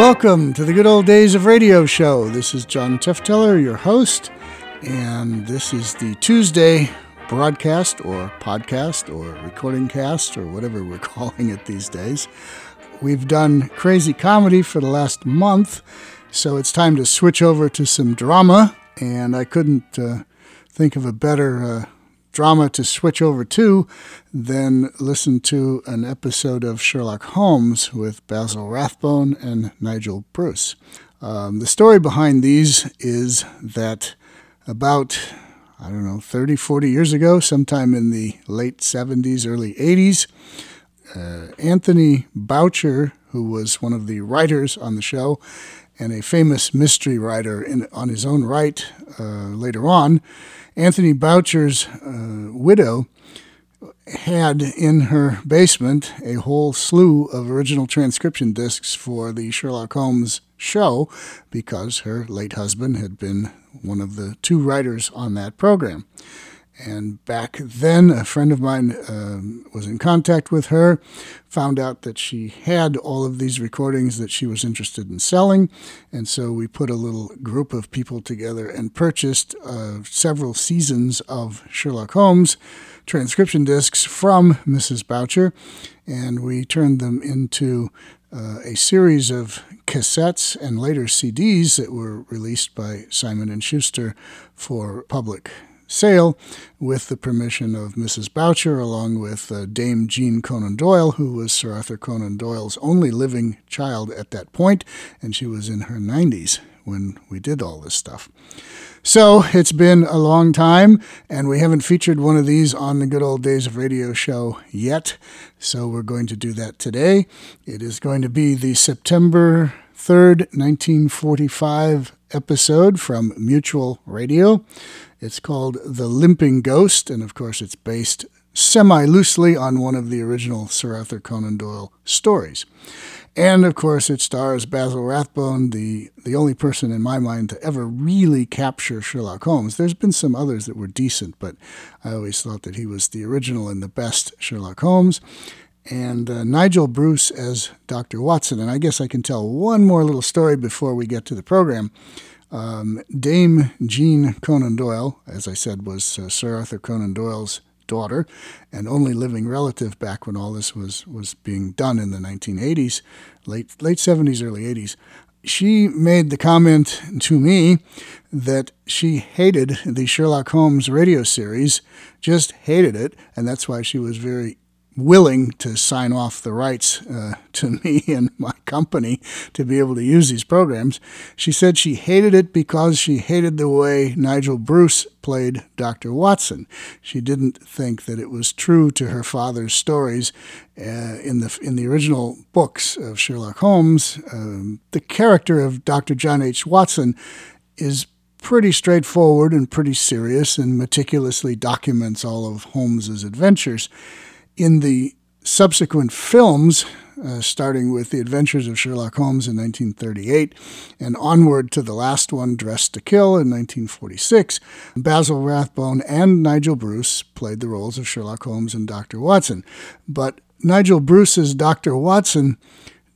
Welcome to the Good Old Days of Radio show. This is John Tefteller, your host, and this is the Tuesday broadcast or podcast or recording cast or whatever we're calling it these days. We've done crazy comedy for the last month, so it's time to switch over to some drama, and I couldn't uh, think of a better uh, drama to switch over to than listen to an episode of Sherlock Holmes with Basil Rathbone and Nigel Bruce. Um, the story behind these is that about, I don't know, 30, 40 years ago, sometime in the late 70s, early 80s, uh, Anthony Boucher, who was one of the writers on the show and a famous mystery writer in, on his own right uh, later on, Anthony Boucher's uh, widow had in her basement a whole slew of original transcription discs for the Sherlock Holmes show because her late husband had been one of the two writers on that program. And back then, a friend of mine um, was in contact with her, found out that she had all of these recordings that she was interested in selling. And so we put a little group of people together and purchased uh, several seasons of Sherlock Holmes transcription discs from Mrs. Boucher. And we turned them into uh, a series of cassettes and later CDs that were released by Simon and Schuster for public sale with the permission of Mrs. Boucher, along with uh, Dame Jean Conan Doyle, who was Sir Arthur Conan Doyle's only living child at that point, and she was in her 90s when we did all this stuff. So it's been a long time, and we haven't featured one of these on the Good Old Days of Radio show yet. So we're going to do that today. It is going to be the September 3rd, 1945 episode from Mutual Radio. It's called The Limping Ghost, and of course, it's based semi loosely on one of the original Sir Arthur Conan Doyle stories. And of course, it stars Basil Rathbone, the, the only person in my mind to ever really capture Sherlock Holmes. There's been some others that were decent, but I always thought that he was the original and the best Sherlock Holmes. And uh, Nigel Bruce as Dr. Watson. And I guess I can tell one more little story before we get to the program. Um, Dame Jean Conan Doyle, as I said, was uh, Sir Arthur Conan Doyle's daughter and only living relative back when all this was, was being done in the 1980s, late, late 70s, early 80s. She made the comment to me that she hated the Sherlock Holmes radio series, just hated it, and that's why she was very willing to sign off the rights uh, to me and my company to be able to use these programs. She said she hated it because she hated the way Nigel Bruce played Dr. Watson. She didn't think that it was true to her father's stories uh, in the in the original books of Sherlock Holmes. Um, the character of Dr. John H. Watson is pretty straightforward and pretty serious and meticulously documents all of Holmes's adventures in the subsequent films, uh, starting with The Adventures of Sherlock Holmes in 1938 and onward to the last one, Dressed to Kill, in 1946, Basil Rathbone and Nigel Bruce played the roles of Sherlock Holmes and Dr. Watson. But Nigel Bruce's Dr. Watson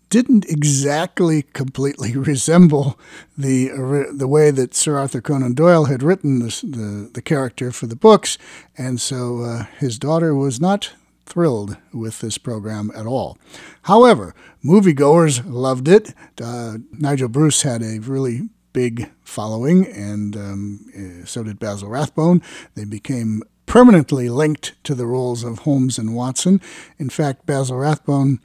didn't exactly completely resemble the the way that Sir Arthur Conan Doyle had written this, the the character for the books, and so uh, his daughter was not thrilled with this program at all. However, moviegoers loved it. Uh, Nigel Bruce had a really big following, and um, eh, so did Basil Rathbone. They became permanently linked to the roles of Holmes and Watson. In fact, Basil Rathbone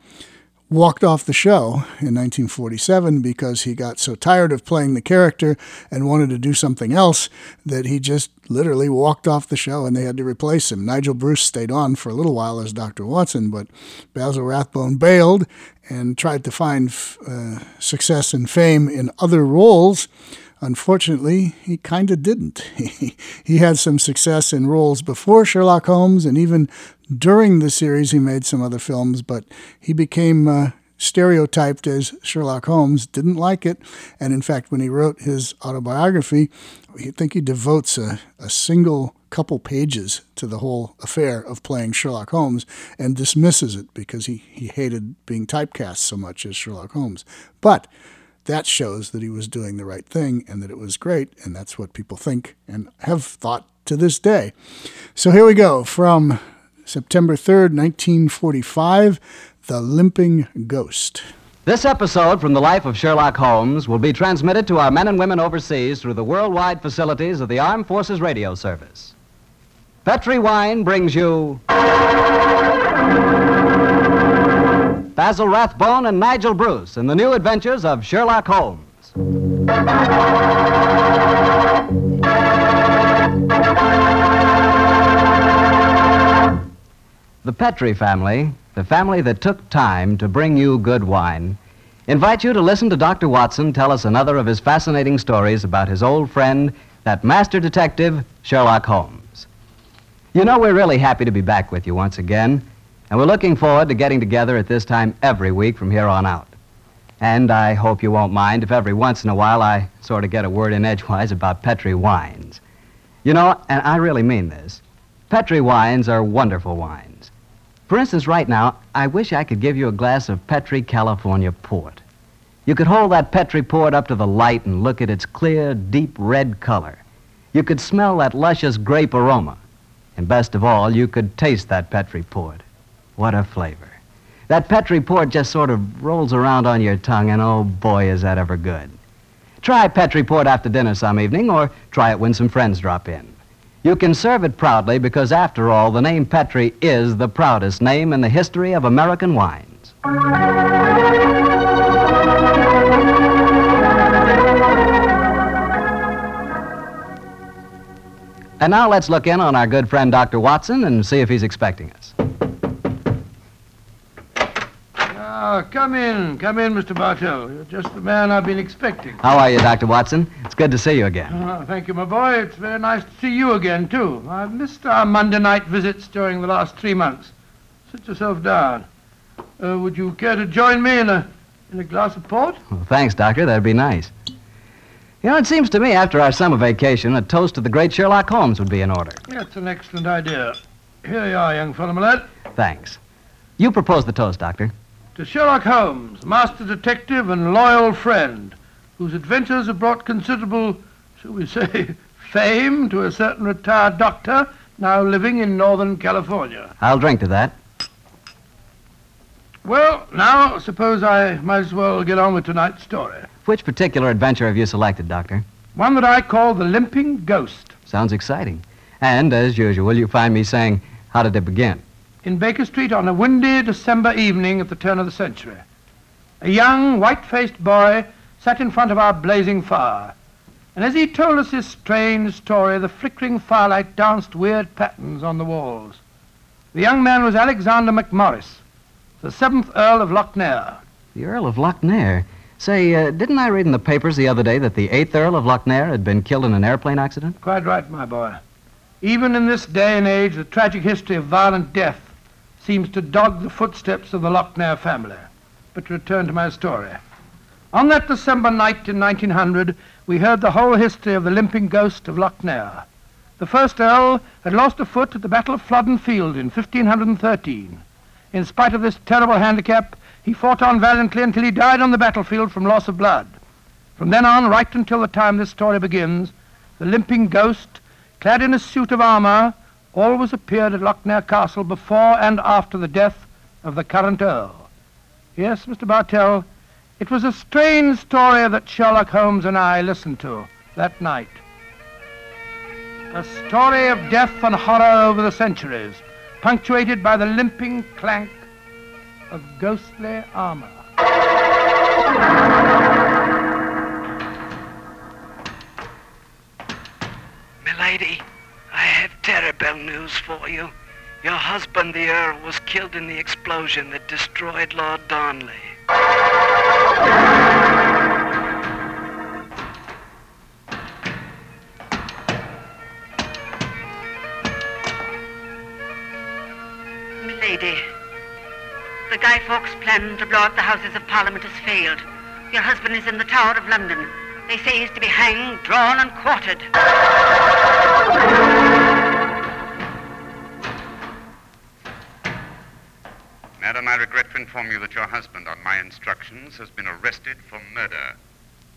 walked off the show in 1947 because he got so tired of playing the character and wanted to do something else that he just literally walked off the show and they had to replace him. Nigel Bruce stayed on for a little while as Dr. Watson, but Basil Rathbone bailed and tried to find uh, success and fame in other roles. Unfortunately, he kind of didn't. he had some success in roles before Sherlock Holmes and even during the series, he made some other films, but he became uh, stereotyped as Sherlock Holmes, didn't like it. And in fact, when he wrote his autobiography, I think he devotes a, a single couple pages to the whole affair of playing Sherlock Holmes and dismisses it because he, he hated being typecast so much as Sherlock Holmes. But that shows that he was doing the right thing and that it was great, and that's what people think and have thought to this day. So here we go from September 3rd, 1945 The Limping Ghost. This episode from the life of Sherlock Holmes will be transmitted to our men and women overseas through the worldwide facilities of the Armed Forces Radio Service. Petri Wine brings you Basil Rathbone and Nigel Bruce in the new adventures of Sherlock Holmes. The Petri family, the family that took time to bring you good wine, invite you to listen to Dr. Watson tell us another of his fascinating stories about his old friend, that master detective, Sherlock Holmes. You know, we're really happy to be back with you once again, and we're looking forward to getting together at this time every week from here on out. And I hope you won't mind if every once in a while I sort of get a word in edgewise about Petri wines. You know, and I really mean this. Petri wines are wonderful wines. For instance, right now, I wish I could give you a glass of Petri California port. You could hold that Petri port up to the light and look at its clear, deep red color. You could smell that luscious grape aroma. And best of all, you could taste that Petri port. What a flavor. That Petri port just sort of rolls around on your tongue, and oh boy, is that ever good. Try Petri port after dinner some evening, or try it when some friends drop in. You can serve it proudly because, after all, the name Petri is the proudest name in the history of American wines. And now let's look in on our good friend Dr. Watson and see if he's expecting us. Ah, come in, come in, Mr. Bartell. You're just the man I've been expecting. How are you, Dr. Watson? It's good to see you again. Ah, thank you, my boy. It's very nice to see you again, too. I've missed our Monday night visits during the last three months. Sit yourself down. Uh, would you care to join me in a, in a glass of port? Well, thanks, Doctor. That'd be nice. You know, it seems to me after our summer vacation, a toast to the great Sherlock Holmes would be in order. That's an excellent idea. Here you are, young fellow, my lad. Thanks. You propose the toast, Doctor. To Sherlock Holmes, master detective and loyal friend, whose adventures have brought considerable, shall we say, fame to a certain retired doctor now living in Northern California. I'll drink to that. Well, now, suppose I might as well get on with tonight's story. Which particular adventure have you selected, Doctor? One that I call The Limping Ghost. Sounds exciting. And, as usual, you find me saying, how did it begin? In Baker Street on a windy December evening at the turn of the century. A young, white-faced boy sat in front of our blazing fire, and as he told us his strange story, the flickering firelight danced weird patterns on the walls. The young man was Alexander McMorris, the seventh Earl of Lochnair. The Earl of Lochnair? Say, uh, didn't I read in the papers the other day that the eighth Earl of Lochnair had been killed in an airplane accident? Quite right, my boy. Even in this day and age, the tragic history of violent death seems to dog the footsteps of the Lochnair family. But to return to my story. On that December night in 1900, we heard the whole history of the limping ghost of Lochnair. The first Earl had lost a foot at the Battle of Flodden Field in 1513. In spite of this terrible handicap, he fought on valiantly until he died on the battlefield from loss of blood. From then on, right until the time this story begins, the limping ghost, clad in a suit of armor, always appeared at Lochnair Castle before and after the death of the current Earl. Yes, Mr. Bartell, it was a strange story that Sherlock Holmes and I listened to that night. A story of death and horror over the centuries, punctuated by the limping clank of ghostly armor. News for you. Your husband, the Earl, was killed in the explosion that destroyed Lord Darnley. Milady, the Guy Fawkes plan to blow up the Houses of Parliament has failed. Your husband is in the Tower of London. They say he's to be hanged, drawn, and quartered. Madam, I regret to inform you that your husband, on my instructions, has been arrested for murder.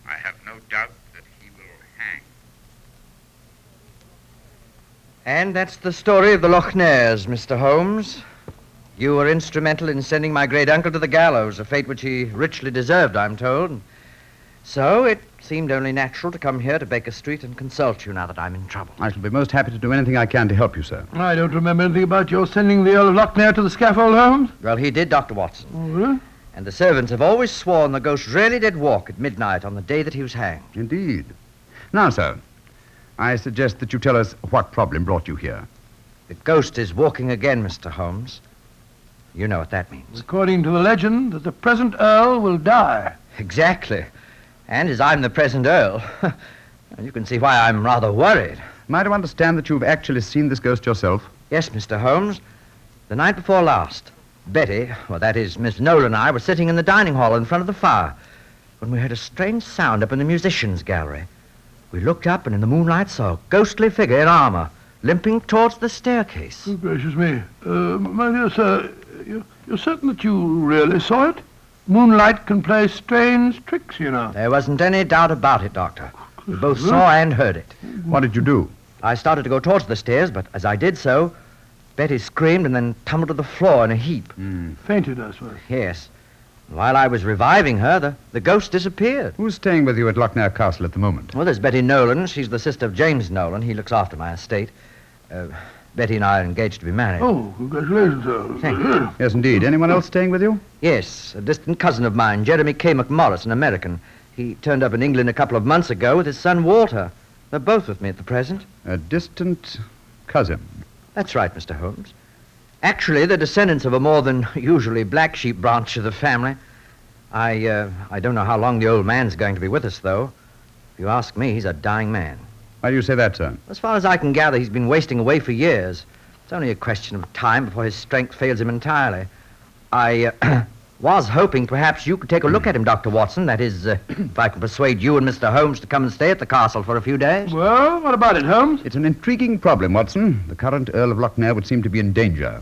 I have no doubt that he will hang. And that's the story of the Loch Ness, Mr. Holmes. You were instrumental in sending my great uncle to the gallows, a fate which he richly deserved, I'm told. So it seemed only natural to come here to Baker Street and consult you now that I'm in trouble. I shall be most happy to do anything I can to help you, sir. I don't remember anything about your sending the Earl of Lochnair to the scaffold, Holmes. Well, he did, Dr. Watson. Oh, really? And the servants have always sworn the ghost really did walk at midnight on the day that he was hanged. Indeed. Now, sir, I suggest that you tell us what problem brought you here. The ghost is walking again, Mr. Holmes. You know what that means. According to the legend, that the present Earl will die. Exactly. And as I'm the present Earl, you can see why I'm rather worried. Am I to understand that you've actually seen this ghost yourself? Yes, Mr. Holmes. The night before last, Betty, well, that is, Miss Nolan and I were sitting in the dining hall in front of the fire when we heard a strange sound up in the musicians' gallery. We looked up and in the moonlight saw a ghostly figure in armor limping towards the staircase. Good gracious me. Uh, my dear sir, you, you're certain that you really saw it? Moonlight can play strange tricks, you know. There wasn't any doubt about it, Doctor. We both saw and heard it. What did you do? I started to go towards the stairs, but as I did so, Betty screamed and then tumbled to the floor in a heap. Fainted, I suppose. Yes. While I was reviving her, the, the ghost disappeared. Who's staying with you at Lochnair Castle at the moment? Well, there's Betty Nolan. She's the sister of James Nolan. He looks after my estate. Uh, Betty and I are engaged to be married. Oh, congratulations, sir. Thank you. Yes, indeed. Anyone else staying with you? Yes, a distant cousin of mine, Jeremy K. McMorris, an American. He turned up in England a couple of months ago with his son Walter. They're both with me at the present. A distant cousin. That's right, Mr. Holmes. Actually, they're descendants of a more than usually black sheep branch of the family. I, uh, I don't know how long the old man's going to be with us, though. If you ask me, he's a dying man. Why do you say that, sir? As far as I can gather, he's been wasting away for years. It's only a question of time before his strength fails him entirely. I uh, was hoping perhaps you could take a look at him, Dr. Watson. That is, uh, if I can persuade you and Mr. Holmes to come and stay at the castle for a few days. Well, what about it, Holmes? It's an intriguing problem, Watson. The current Earl of Lochnair would seem to be in danger.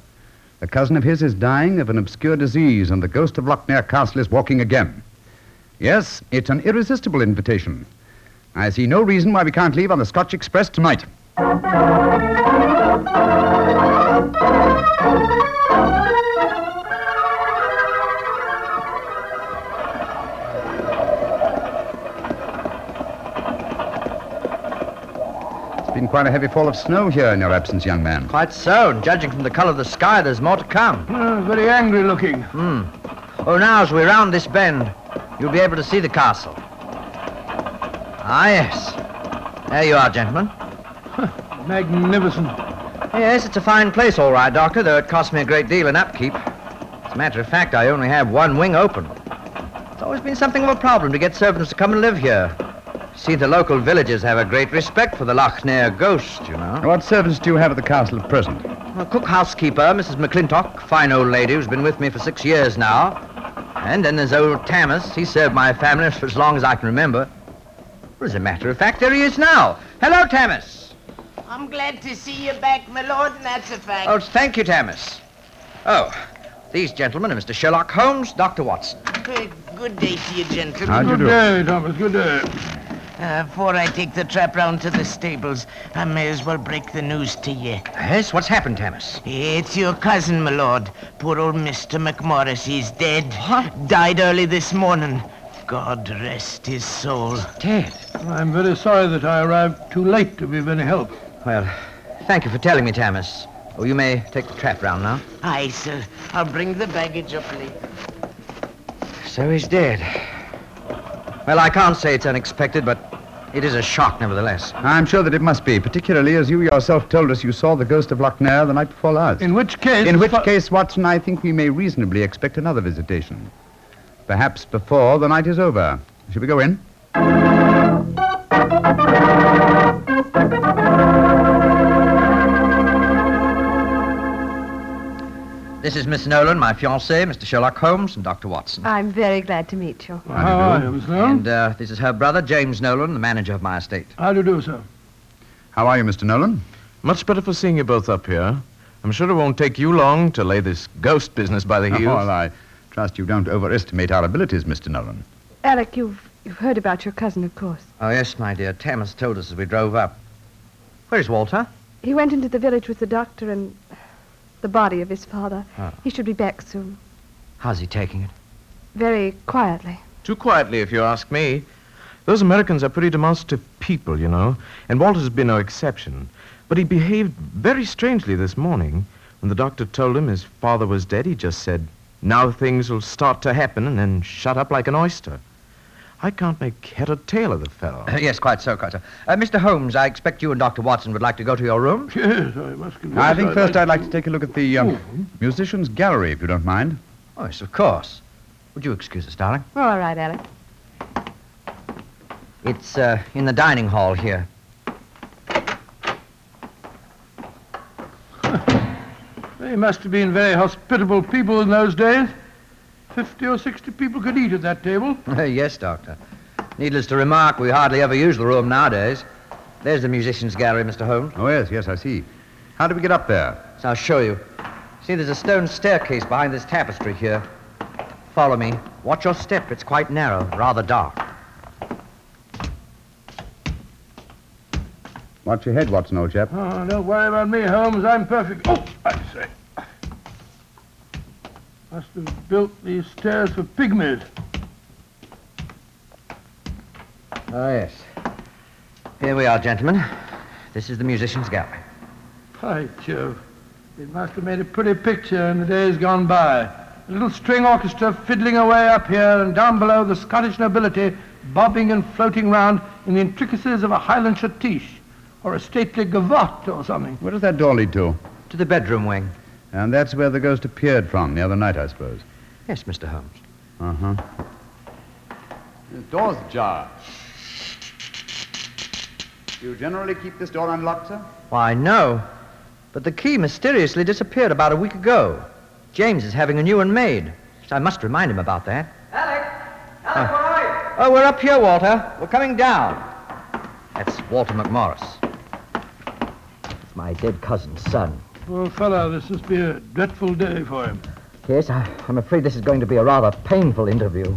A cousin of his is dying of an obscure disease, and the ghost of Lochnair Castle is walking again. Yes, it's an irresistible invitation. I see no reason why we can't leave on the Scotch Express tonight. It's been quite a heavy fall of snow here in your absence, young man. Quite so, and judging from the color of the sky, there's more to come. Uh, very angry looking. Oh, now as we round this bend, you'll be able to see the castle. Ah, yes. There you are, gentlemen. Magnificent. Yes, it's a fine place, all right, Doctor, though it cost me a great deal in upkeep. As a matter of fact, I only have one wing open. It's always been something of a problem to get servants to come and live here. See, the local villagers have a great respect for the Lochnair ghost, you know. What servants do you have at the castle at present? A cook housekeeper, Mrs. McClintock, fine old lady who's been with me for six years now. And then there's old Tamas. He served my family for as long as I can remember. Well, as a matter of fact, there he is now. Hello, Tamas. I'm glad to see you back, my lord, and that's a fact. Oh, thank you, Tamas. Oh, these gentlemen are Mr. Sherlock Holmes, Dr. Watson. Good, good day to you, gentlemen. How do you Good do? day, Thomas. Good day. Uh, before I take the trap round to the stables, I may as well break the news to you. Yes, what's happened, Tamas? It's your cousin, my lord. Poor old Mr. McMorris. He's dead. What? Died early this morning. God rest his soul. Dead. I'm very sorry that I arrived too late to be of any help. Well, thank you for telling me, Tamas. Oh, you may take the trap round now. Aye, sir. I'll bring the baggage up later. So he's dead. Well, I can't say it's unexpected, but it is a shock nevertheless. I'm sure that it must be, particularly as you yourself told us you saw the ghost of Lochnair the night before last. In which case... In which fa- case, Watson, I think we may reasonably expect another visitation. Perhaps before the night is over. Shall we go in? This is Miss Nolan, my fiancée, Mr. Sherlock Holmes, and Dr. Watson. I'm very glad to meet you. How are you, Miss Nolan? And uh, this is her brother, James Nolan, the manager of my estate. How do you do, sir? How are you, Mr. Nolan? Much better for seeing you both up here. I'm sure it won't take you long to lay this ghost business by the heels. Oh, well, I trust you don't overestimate our abilities, Mr. Nolan. Alec, you've You've heard about your cousin, of course. Oh, yes, my dear. Thomas told us as we drove up. Where's Walter? He went into the village with the doctor and the body of his father. Oh. He should be back soon. How's he taking it? Very quietly. Too quietly, if you ask me. Those Americans are pretty demonstrative people, you know, and Walter's been no exception. But he behaved very strangely this morning. When the doctor told him his father was dead, he just said, now things will start to happen, and then shut up like an oyster. I can't make head or tail of the fellow. Uh, yes, quite so, quite so. Uh, Mr. Holmes, I expect you and Dr. Watson would like to go to your room. Yes, I must confess. I think I'd first like I'd like to take a look at the um, musicians' gallery, if you don't mind. Oh, yes, of course. Would you excuse us, darling? Oh, all right, Alec. It's uh, in the dining hall here. They must have been very hospitable people in those days. Fifty or sixty people could eat at that table. yes, Doctor. Needless to remark, we hardly ever use the room nowadays. There's the musicians' gallery, Mr. Holmes. Oh, yes, yes, I see. How do we get up there? So I'll show you. See, there's a stone staircase behind this tapestry here. Follow me. Watch your step. It's quite narrow, rather dark. Watch your head, Watson, old chap. Oh, don't worry about me, Holmes. I'm perfect. Oh, I say. Must have built these stairs for pygmies. Oh, ah, yes. Here we are, gentlemen. This is the musicians' gallery. By Jove. It must have made a pretty picture in the days gone by. A little string orchestra fiddling away up here, and down below the Scottish nobility bobbing and floating round in the intricacies of a Highland schottische or a stately gavotte or something. Where does that door lead to? To the bedroom wing. And that's where the ghost appeared from the other night, I suppose. Yes, Mr. Holmes. Uh-huh. The door's ajar. Do you generally keep this door unlocked, sir? Why, no. But the key mysteriously disappeared about a week ago. James is having a new one made. So I must remind him about that. Alec! Alec, where are you? Oh, we're up here, Walter. We're coming down. That's Walter McMorris. It's my dead cousin's son. Poor fellow, this must be a dreadful day for him. Yes, I, I'm afraid this is going to be a rather painful interview.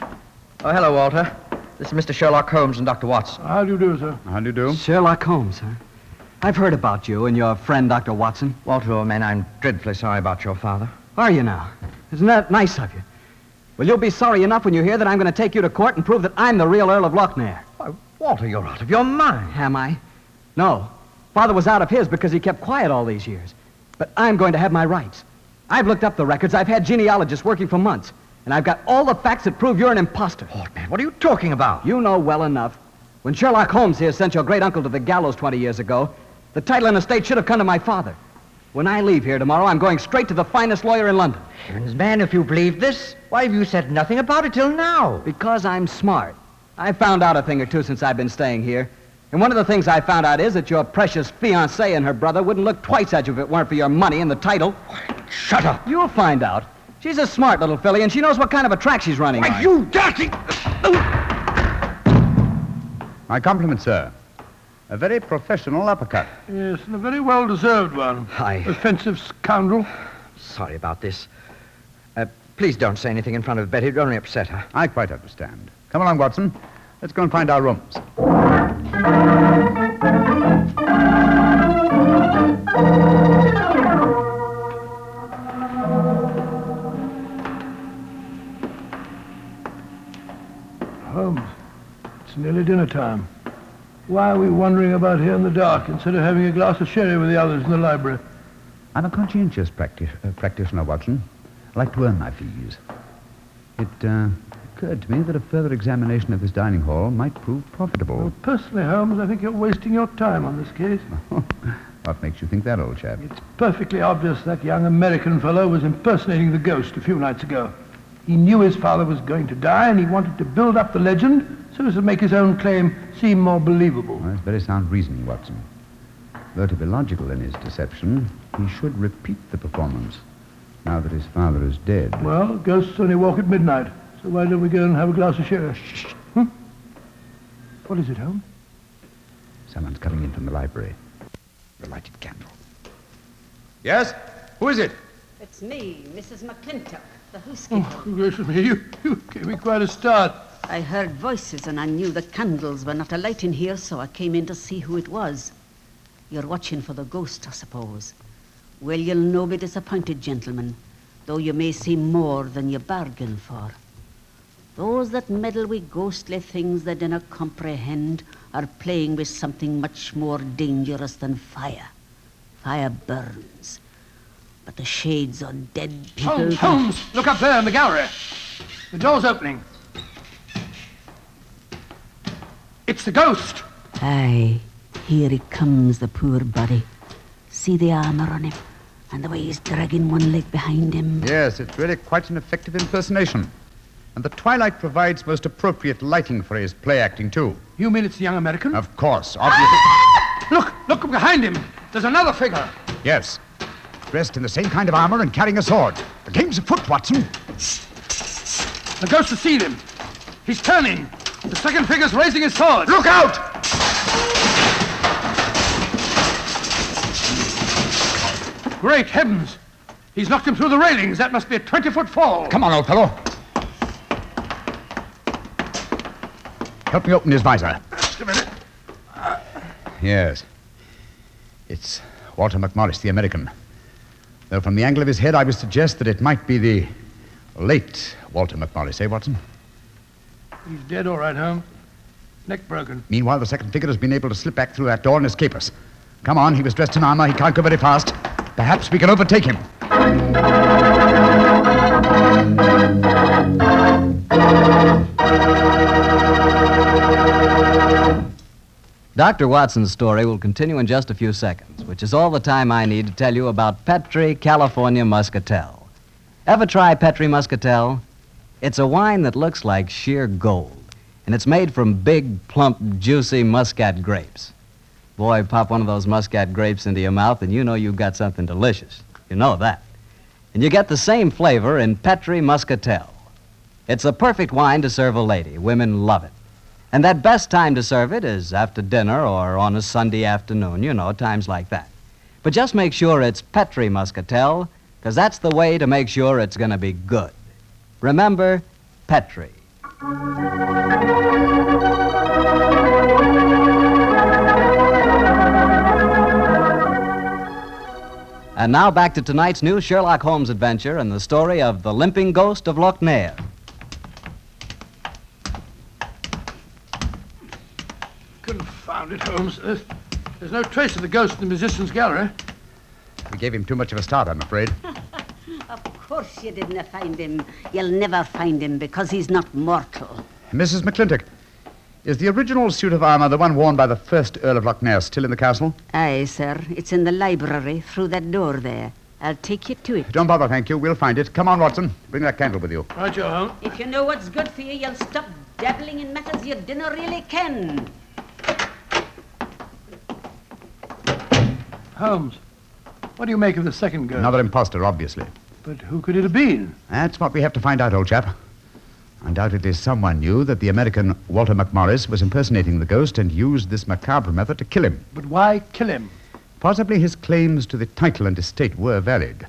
Oh, hello, Walter. This is Mr. Sherlock Holmes and Dr. Watson. How do you do, sir? How do you do? Sherlock Holmes, huh? I've heard about you and your friend, Dr. Watson. Walter, old man, I'm dreadfully sorry about your father. Are you now? Isn't that nice of you? Well, you'll be sorry enough when you hear that I'm going to take you to court and prove that I'm the real Earl of Lochnair. Why, Walter, you're out of your mind. Am I? No. Father was out of his because he kept quiet all these years. But I'm going to have my rights. I've looked up the records. I've had genealogists working for months. And I've got all the facts that prove you're an impostor. Old man, what are you talking about? You know well enough. When Sherlock Holmes here sent your great uncle to the gallows 20 years ago, the title and estate should have come to my father. When I leave here tomorrow, I'm going straight to the finest lawyer in London. Heavens, man, if you believe this, why have you said nothing about it till now? Because I'm smart. I've found out a thing or two since I've been staying here. And one of the things I found out is that your precious fiancée and her brother wouldn't look twice at you if it weren't for your money and the title. Shut up. You'll find out. She's a smart little filly, and she knows what kind of a track she's running Why, on. you dirty... My compliments, sir. A very professional uppercut. Yes, and a very well-deserved one. Hi. Offensive scoundrel. Sorry about this. Uh, please don't say anything in front of Betty. It'd only upset her. I quite understand. Come along, Watson. Let's go and find our rooms. Holmes, it's nearly dinner time. Why are we wandering about here in the dark instead of having a glass of sherry with the others in the library? I'm a conscientious practi- uh, practitioner, Watson. I like to earn my fees. It uh, occurred to me that a further examination of this dining hall might prove profitable. Well, personally, Holmes, I think you're wasting your time on this case. what makes you think that, old chap? It's perfectly obvious that young American fellow was impersonating the ghost a few nights ago. He knew his father was going to die, and he wanted to build up the legend so as to make his own claim seem more believable. Well, that's very sound reasoning, Watson. Though to be logical in his deception, he should repeat the performance now that his father is dead. Well, ghosts only walk at midnight, so why don't we go and have a glass of sherry? Hmm? What is it, Holmes? Someone's coming in from the library. The lighted candle. Yes? Who is it? It's me, Mrs. McClintock. The housekeeper. Oh, gracious me, you, you gave me quite a start. I heard voices and I knew the candles were not alight in here, so I came in to see who it was. You're watching for the ghost, I suppose. Well, you'll no be disappointed, gentlemen, though you may see more than you bargain for. Those that meddle with ghostly things they dinna comprehend are playing with something much more dangerous than fire. Fire burns. But the shades on dead people. Holmes, Holmes, look up there in the gallery. The door's opening. It's the ghost. Aye, here he comes, the poor body. See the armor on him, and the way he's dragging one leg behind him. Yes, it's really quite an effective impersonation. And the twilight provides most appropriate lighting for his play acting, too. You mean it's the young American? Of course, obviously. Ah! Look, look behind him. There's another figure. Yes. Dressed in the same kind of armor and carrying a sword. The game's afoot, Watson. The ghost has seen him. He's turning. The second figure's raising his sword. Look out! Great heavens! He's knocked him through the railings. That must be a 20 foot fall. Come on, old fellow. Help me open his visor. Just a minute. Yes. It's Walter McMorris, the American. Though from the angle of his head, I would suggest that it might be the late Walter McMorris, eh, Watson? He's dead, all right, Holmes. Neck broken. Meanwhile, the second figure has been able to slip back through that door and escape us. Come on, he was dressed in armor. He can't go very fast. Perhaps we can overtake him. Dr. Watson's story will continue in just a few seconds, which is all the time I need to tell you about Petri California Muscatel. Ever try Petri Muscatel? It's a wine that looks like sheer gold, and it's made from big, plump, juicy muscat grapes. Boy, pop one of those muscat grapes into your mouth, and you know you've got something delicious. You know that. And you get the same flavor in Petri Muscatel. It's a perfect wine to serve a lady. Women love it. And that best time to serve it is after dinner or on a Sunday afternoon, you know, times like that. But just make sure it's Petri Muscatel, because that's the way to make sure it's going to be good. Remember, Petri. And now back to tonight's new Sherlock Holmes adventure and the story of the limping ghost of Loch Lochnair. Confound it, Holmes. There's, there's no trace of the ghost in the musician's gallery. We gave him too much of a start, I'm afraid. Of course you didn't find him. You'll never find him because he's not mortal. Mrs. McClintock, is the original suit of armor the one worn by the first Earl of Lochnair still in the castle? Aye, sir. It's in the library through that door there. I'll take you to it. Don't bother, thank you. We'll find it. Come on, Watson. Bring that candle with you. Right, you Holmes. If you know what's good for you, you'll stop dabbling in matters you dinna really ken. Holmes, what do you make of the second girl? Another impostor, obviously. But who could it have been? That's what we have to find out, old chap. Undoubtedly, someone knew that the American Walter McMorris was impersonating the ghost and used this macabre method to kill him. But why kill him? Possibly his claims to the title and estate were valid.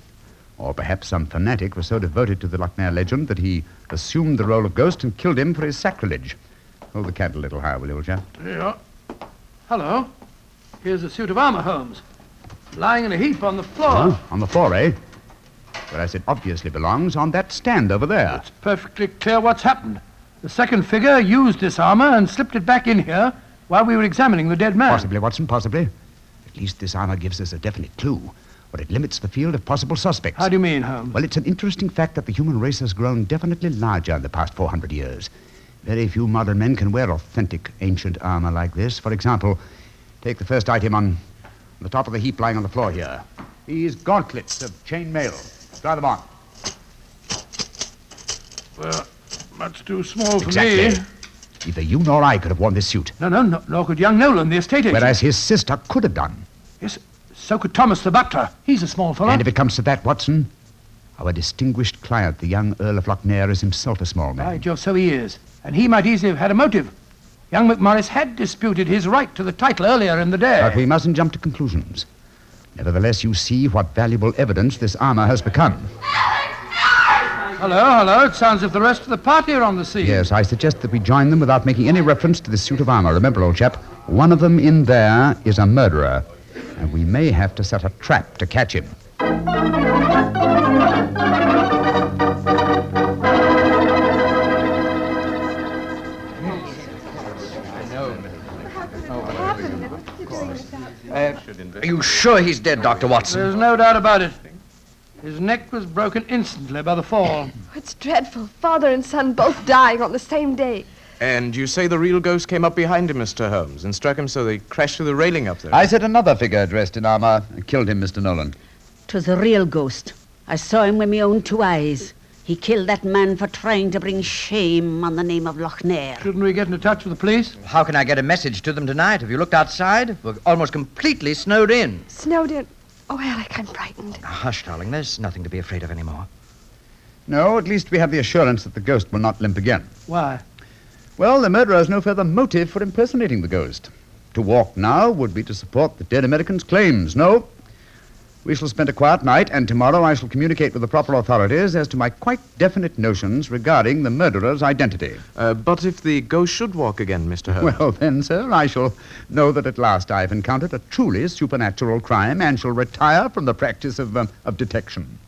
Or perhaps some fanatic was so devoted to the Lochnair legend that he assumed the role of ghost and killed him for his sacrilege. Hold the candle a little higher, will you, old chap? Yeah. Hello. Here's a suit of armor, Holmes. Lying in a heap on the floor. Oh, on the floor, eh? Whereas it obviously belongs on that stand over there. It's perfectly clear what's happened. The second figure used this armor and slipped it back in here while we were examining the dead man. Possibly, Watson, possibly. At least this armor gives us a definite clue, or it limits the field of possible suspects. How do you mean, Holmes? Well, it's an interesting fact that the human race has grown definitely larger in the past 400 years. Very few modern men can wear authentic ancient armor like this. For example, take the first item on the top of the heap lying on the floor here. These gauntlets of chain mail. Try them on. Well, much too small for Exactly. me. Neither you nor I could have worn this suit. No, no, no, nor could young Nolan, the estate agent. Whereas his sister could have done. Yes, so could Thomas the butler. He's a small fellow. And if it comes to that, Watson, our distinguished client, the young Earl of Lochnair, is himself a small man. By Jove, so he is. And he might easily have had a motive. Young McMorris had disputed his right to the title earlier in the day. But we mustn't jump to conclusions. Nevertheless, you see what valuable evidence this armor has become. Hello, hello. It sounds as if the rest of the party are on the scene. Yes, I suggest that we join them without making any reference to this suit of armor. Remember, old chap, one of them in there is a murderer, and we may have to set a trap to catch him. Uh, are you sure he's dead, Dr. Watson? There's no doubt about it. His neck was broken instantly by the fall. It's dreadful. Father and son both dying on the same day. And you say the real ghost came up behind him, Mr. Holmes, and struck him so they crashed through the railing up there. I said another figure dressed in armor killed him, Mr. Nolan. 'Twas a real ghost. I saw him with my own two eyes. He killed that man for trying to bring shame on the name of Lochnair. Shouldn't we get in touch with the police? How can I get a message to them tonight? Have you looked outside? We're almost completely snowed in. Snowed in. Oh, Alec, I'm frightened. Ah, hush, darling. There's nothing to be afraid of anymore. No, at least we have the assurance that the ghost will not limp again. Why? Well, the murderer has no further motive for impersonating the ghost. To walk now would be to support the dead American's claims. No. We shall spend a quiet night, and tomorrow I shall communicate with the proper authorities as to my quite definite notions regarding the murderer's identity. Uh, but if the ghost should walk again, Mr. Holmes. Well, then, sir, I shall know that at last I've encountered a truly supernatural crime and shall retire from the practice of, um, of detection.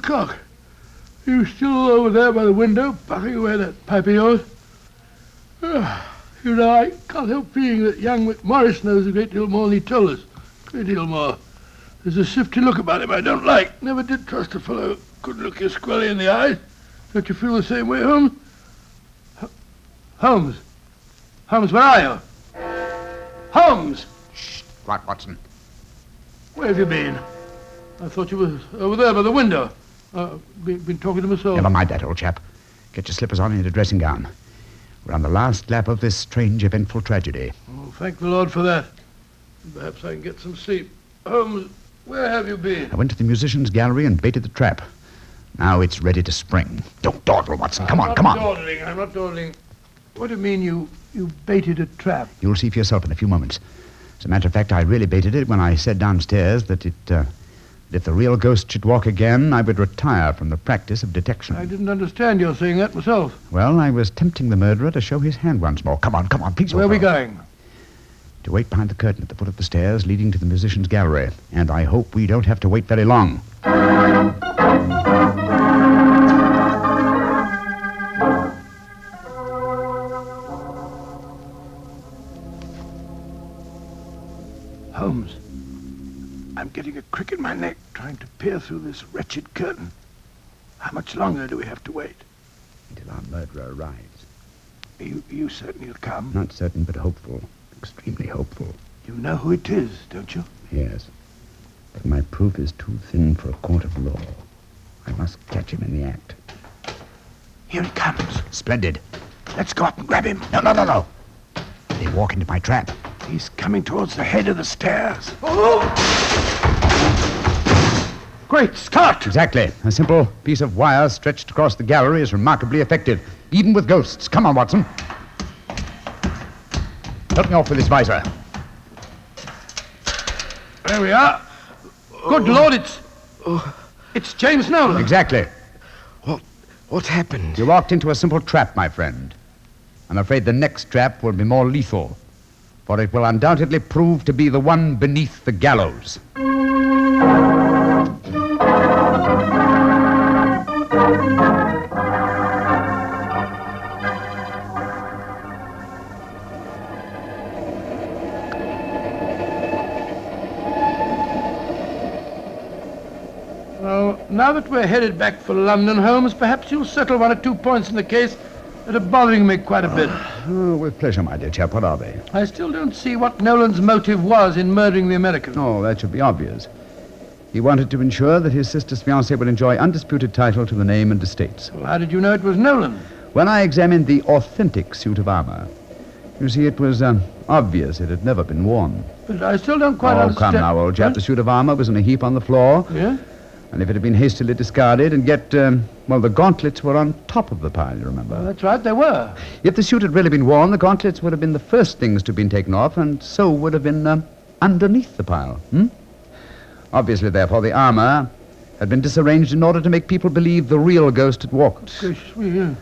O'clock. You still over there by the window, puffing away that pipe of yours? Ah, you know, I can't help feeling that young McMorris knows a great deal more than he told us. A great deal more. There's a shifty look about him I don't like. Never did trust a fellow who couldn't look you squarely in the eyes. Don't you feel the same way, Holmes? H- Holmes? Holmes, where are you? Holmes! Shh! Quiet, Watson. Where have you been? I thought you were over there by the window. Uh, been, been talking to myself. Never mind that, old chap. Get your slippers on and your dressing gown. We're on the last lap of this strange, eventful tragedy. Oh, thank the Lord for that. Perhaps I can get some sleep. Holmes, where have you been? I went to the musicians' gallery and baited the trap. Now it's ready to spring. Don't dawdle, Watson. Come on, I'm come not on. Dawdling. I'm not dawdling. What do you mean you, you baited a trap? You'll see for yourself in a few moments. As a matter of fact, I really baited it when I said downstairs that it, uh, if the real ghost should walk again, I would retire from the practice of detection. I didn't understand your saying that myself. Well, I was tempting the murderer to show his hand once more. Come on, come on, please. Where are we going? To wait behind the curtain at the foot of the stairs leading to the musicians' gallery. And I hope we don't have to wait very long. Through this wretched curtain. How much longer do we have to wait? Until our murderer arrives. You, you certain he'll come? Not certain, but hopeful. Extremely hopeful. You know who it is, don't you? Yes. But my proof is too thin for a court of law. I must catch him in the act. Here he comes. Splendid. Let's go up and grab him. No, no, no, no. They walk into my trap. He's coming towards the head of the stairs. Oh! Great Scott! Exactly. A simple piece of wire stretched across the gallery is remarkably effective, even with ghosts. Come on, Watson. Help me off with this visor. There we are. Good Lord, it's. It's James Nolan. Exactly. What, what happened? You walked into a simple trap, my friend. I'm afraid the next trap will be more lethal, for it will undoubtedly prove to be the one beneath the gallows. Well, now that we're headed back for London, Holmes, perhaps you'll settle one or two points in the case that are bothering me quite a bit. Oh, with pleasure, my dear chap. What are they? I still don't see what Nolan's motive was in murdering the American. Oh, that should be obvious. He wanted to ensure that his sister's fiancé would enjoy undisputed title to the name and estates. Well, how did you know it was Nolan? When I examined the authentic suit of armor, you see, it was um, obvious it had never been worn. But I still don't quite oh, understand. come now, old chap. The suit of armor was in a heap on the floor. Yeah? And if it had been hastily discarded, and yet, um, well, the gauntlets were on top of the pile, you remember? Well, that's right, they were. If the suit had really been worn, the gauntlets would have been the first things to have been taken off, and so would have been um, underneath the pile. Hmm? Obviously, therefore, the armor had been disarranged in order to make people believe the real ghost had walked. Me, yeah.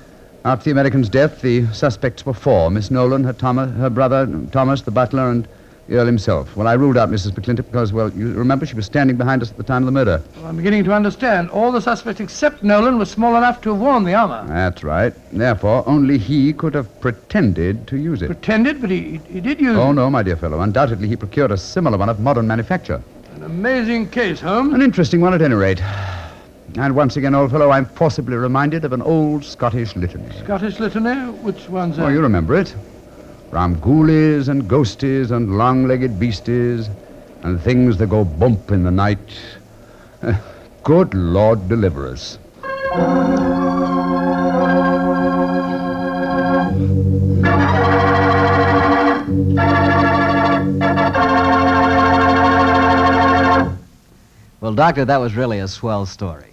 After the American's death, the suspects were four Miss Nolan, her, Thomas, her brother Thomas, the butler, and Earl himself. Well, I ruled out Mrs. McClintock because, well, you remember she was standing behind us at the time of the murder. Well, I'm beginning to understand. All the suspects except Nolan were small enough to have worn the armor. That's right. Therefore, only he could have pretended to use it. Pretended, but he, he did use Oh, no, my dear fellow. Undoubtedly, he procured a similar one of modern manufacture. An amazing case, Holmes. An interesting one at any rate. And once again, old fellow, I'm forcibly reminded of an old Scottish litany. Scottish litany? Which one's that? Oh, you remember it. Ramgoolies and ghosties and long-legged beasties and things that go bump in the night. Good Lord deliver us. Well, Doctor, that was really a swell story.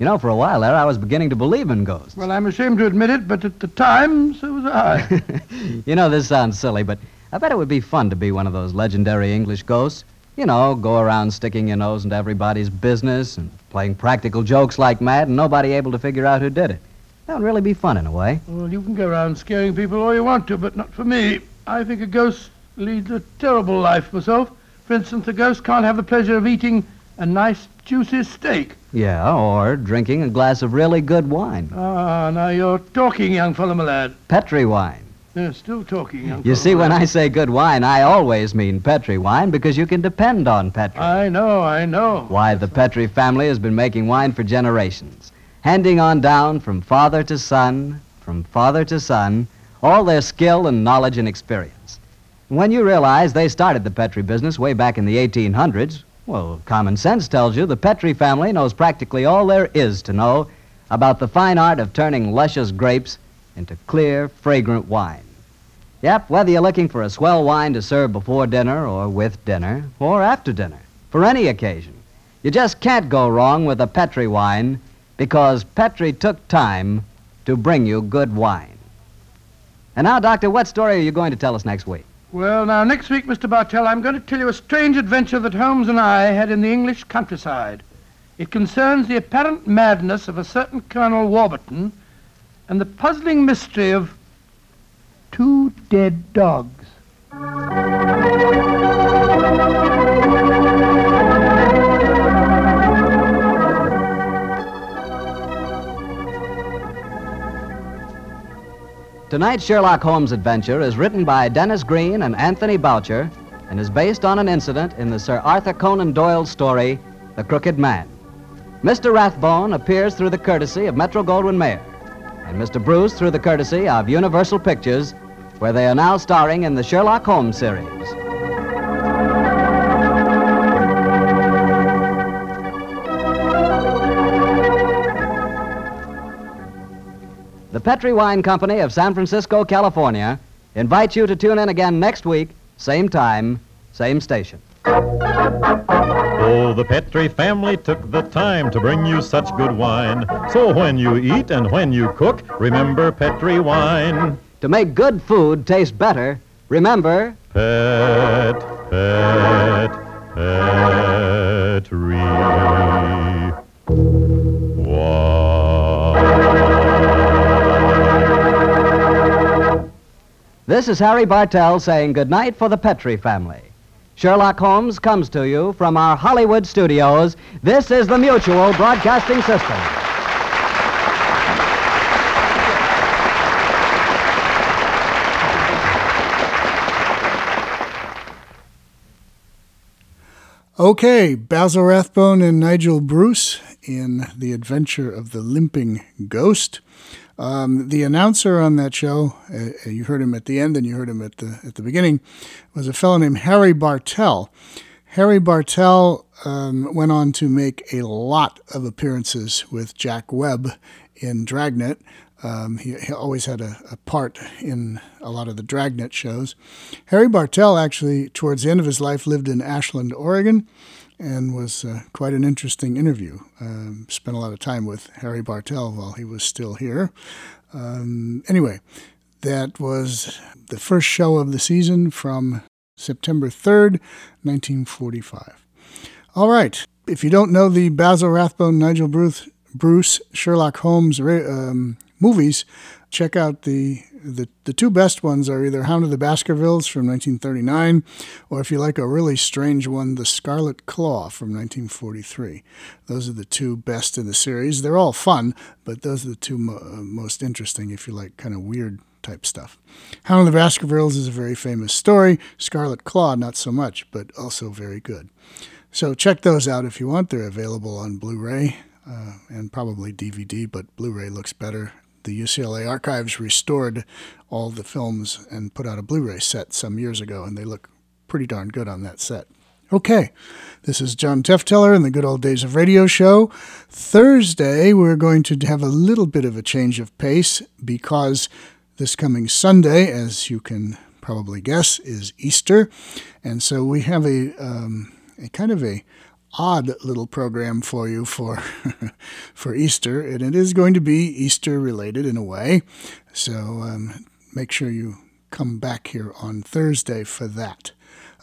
You know, for a while there, I was beginning to believe in ghosts. Well, I'm ashamed to admit it, but at the time, so was I. You know, this sounds silly, but I bet it would be fun to be one of those legendary English ghosts. You know, go around sticking your nose into everybody's business and playing practical jokes like mad and nobody able to figure out who did it. That would really be fun in a way. well, you can go around scaring people all you want to, but not for me. I think a ghost leads a terrible life myself. For instance, a ghost can't have the pleasure of eating a nice, juicy steak. Yeah, or drinking a glass of really good wine. Ah, now you're talking, young fellow, my lad. Petri wine. Yeah, still talking, young You see, when. I say good wine, I always mean Petri wine because you can depend on Petri. I know, I know. Why, the Petri family has been making wine for generations, handing on down from father to son, from father to son, all their skill and knowledge and experience. When you realize they started the Petri business way back in the 1800s, well, common sense tells you the Petri family knows practically all there is to know about the fine art of turning luscious grapes into clear, fragrant wine. Yep, whether you're looking for a swell wine to serve before dinner or with dinner or after dinner, for any occasion, you just can't go wrong with a Petri wine because Petri took time to bring you good wine. And now, Doctor, what story are you going to tell us next week? Well, now, next week, Mr. Bartell, I'm going to tell you a strange adventure that Holmes and I had in the English countryside. It concerns the apparent madness of a certain Colonel Warburton and the puzzling mystery of two dead dogs. Tonight's Sherlock Holmes adventure is written by Denis Green and Anthony Boucher and is based on an incident in the Sir Arthur Conan Doyle story, The Crooked Man. Mr. Rathbone appears through the courtesy of Metro Goldwyn Mayer, and Mr. Bruce through the courtesy of Universal Pictures, where they are now starring in the Sherlock Holmes series. The Petri Wine Company of San Francisco, California, invites you to tune in again next week, same time, same station. Oh, the Petri family took the time to bring you such good wine. So when you eat and when you cook, remember Petri wine. To make good food taste better, remember Pet, pet, Petri. This is Harry Bartell saying goodnight for the Petri family. Sherlock Holmes comes to you from our Hollywood studios. This is the Mutual Broadcasting System. Okay, Basil Rathbone and Nigel Bruce in The Adventure of the Limping Ghost. Um, the announcer on that show, uh, you heard him at the end and you heard him at the at the beginning, was a fellow named Harry Bartell. Harry Bartell um, went on to make a lot of appearances with Jack Webb in Dragnet. Um, he, he always had a, a part in a lot of the Dragnet shows. Harry Bartell actually, towards the end of his life, lived in Ashland, Oregon, and was uh, quite an interesting interview. Um, spent a lot of time with Harry Bartell while he was still here. Um, anyway, that was the first show of the season from September 3rd, 1945. All right, if you don't know the Basil Rathbone, Nigel Bruce, Bruce Sherlock Holmes um, movies, check out the, the the two best ones are either Hound of the Baskervilles from 1939, or if you like a really strange one, The Scarlet Claw from 1943. Those are the two best in the series. They're all fun, but those are the two mo- uh, most interesting if you like kind of weird type stuff. Hound of the Baskervilles is a very famous story. Scarlet Claw, not so much, but also very good. So check those out if you want. They're available on Blu-ray uh, and probably DVD, but Blu-ray looks better the UCLA Archives restored all the films and put out a Blu ray set some years ago, and they look pretty darn good on that set. Okay, this is John Tefteller in the Good Old Days of Radio show. Thursday, we're going to have a little bit of a change of pace because this coming Sunday, as you can probably guess, is Easter. And so we have a, um, a kind of a odd little program for you for for Easter, and it is going to be Easter related in a way. So um, make sure you come back here on Thursday for that.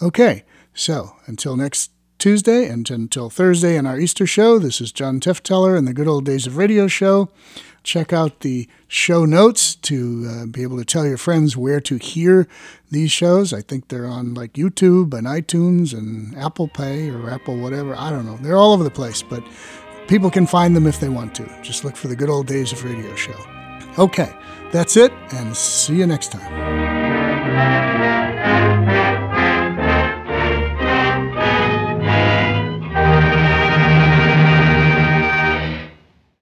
Okay, so until next Tuesday and until Thursday in our Easter show, this is John Tefteller and the Good Old Days of Radio show. Check out the show notes to uh, be able to tell your friends where to hear these shows. I think they're on like YouTube and iTunes and Apple Pay or Apple whatever. I don't know. They're all over the place, but people can find them if they want to. Just look for the Good Old Days of Radio show. Okay, that's it, and see you next time.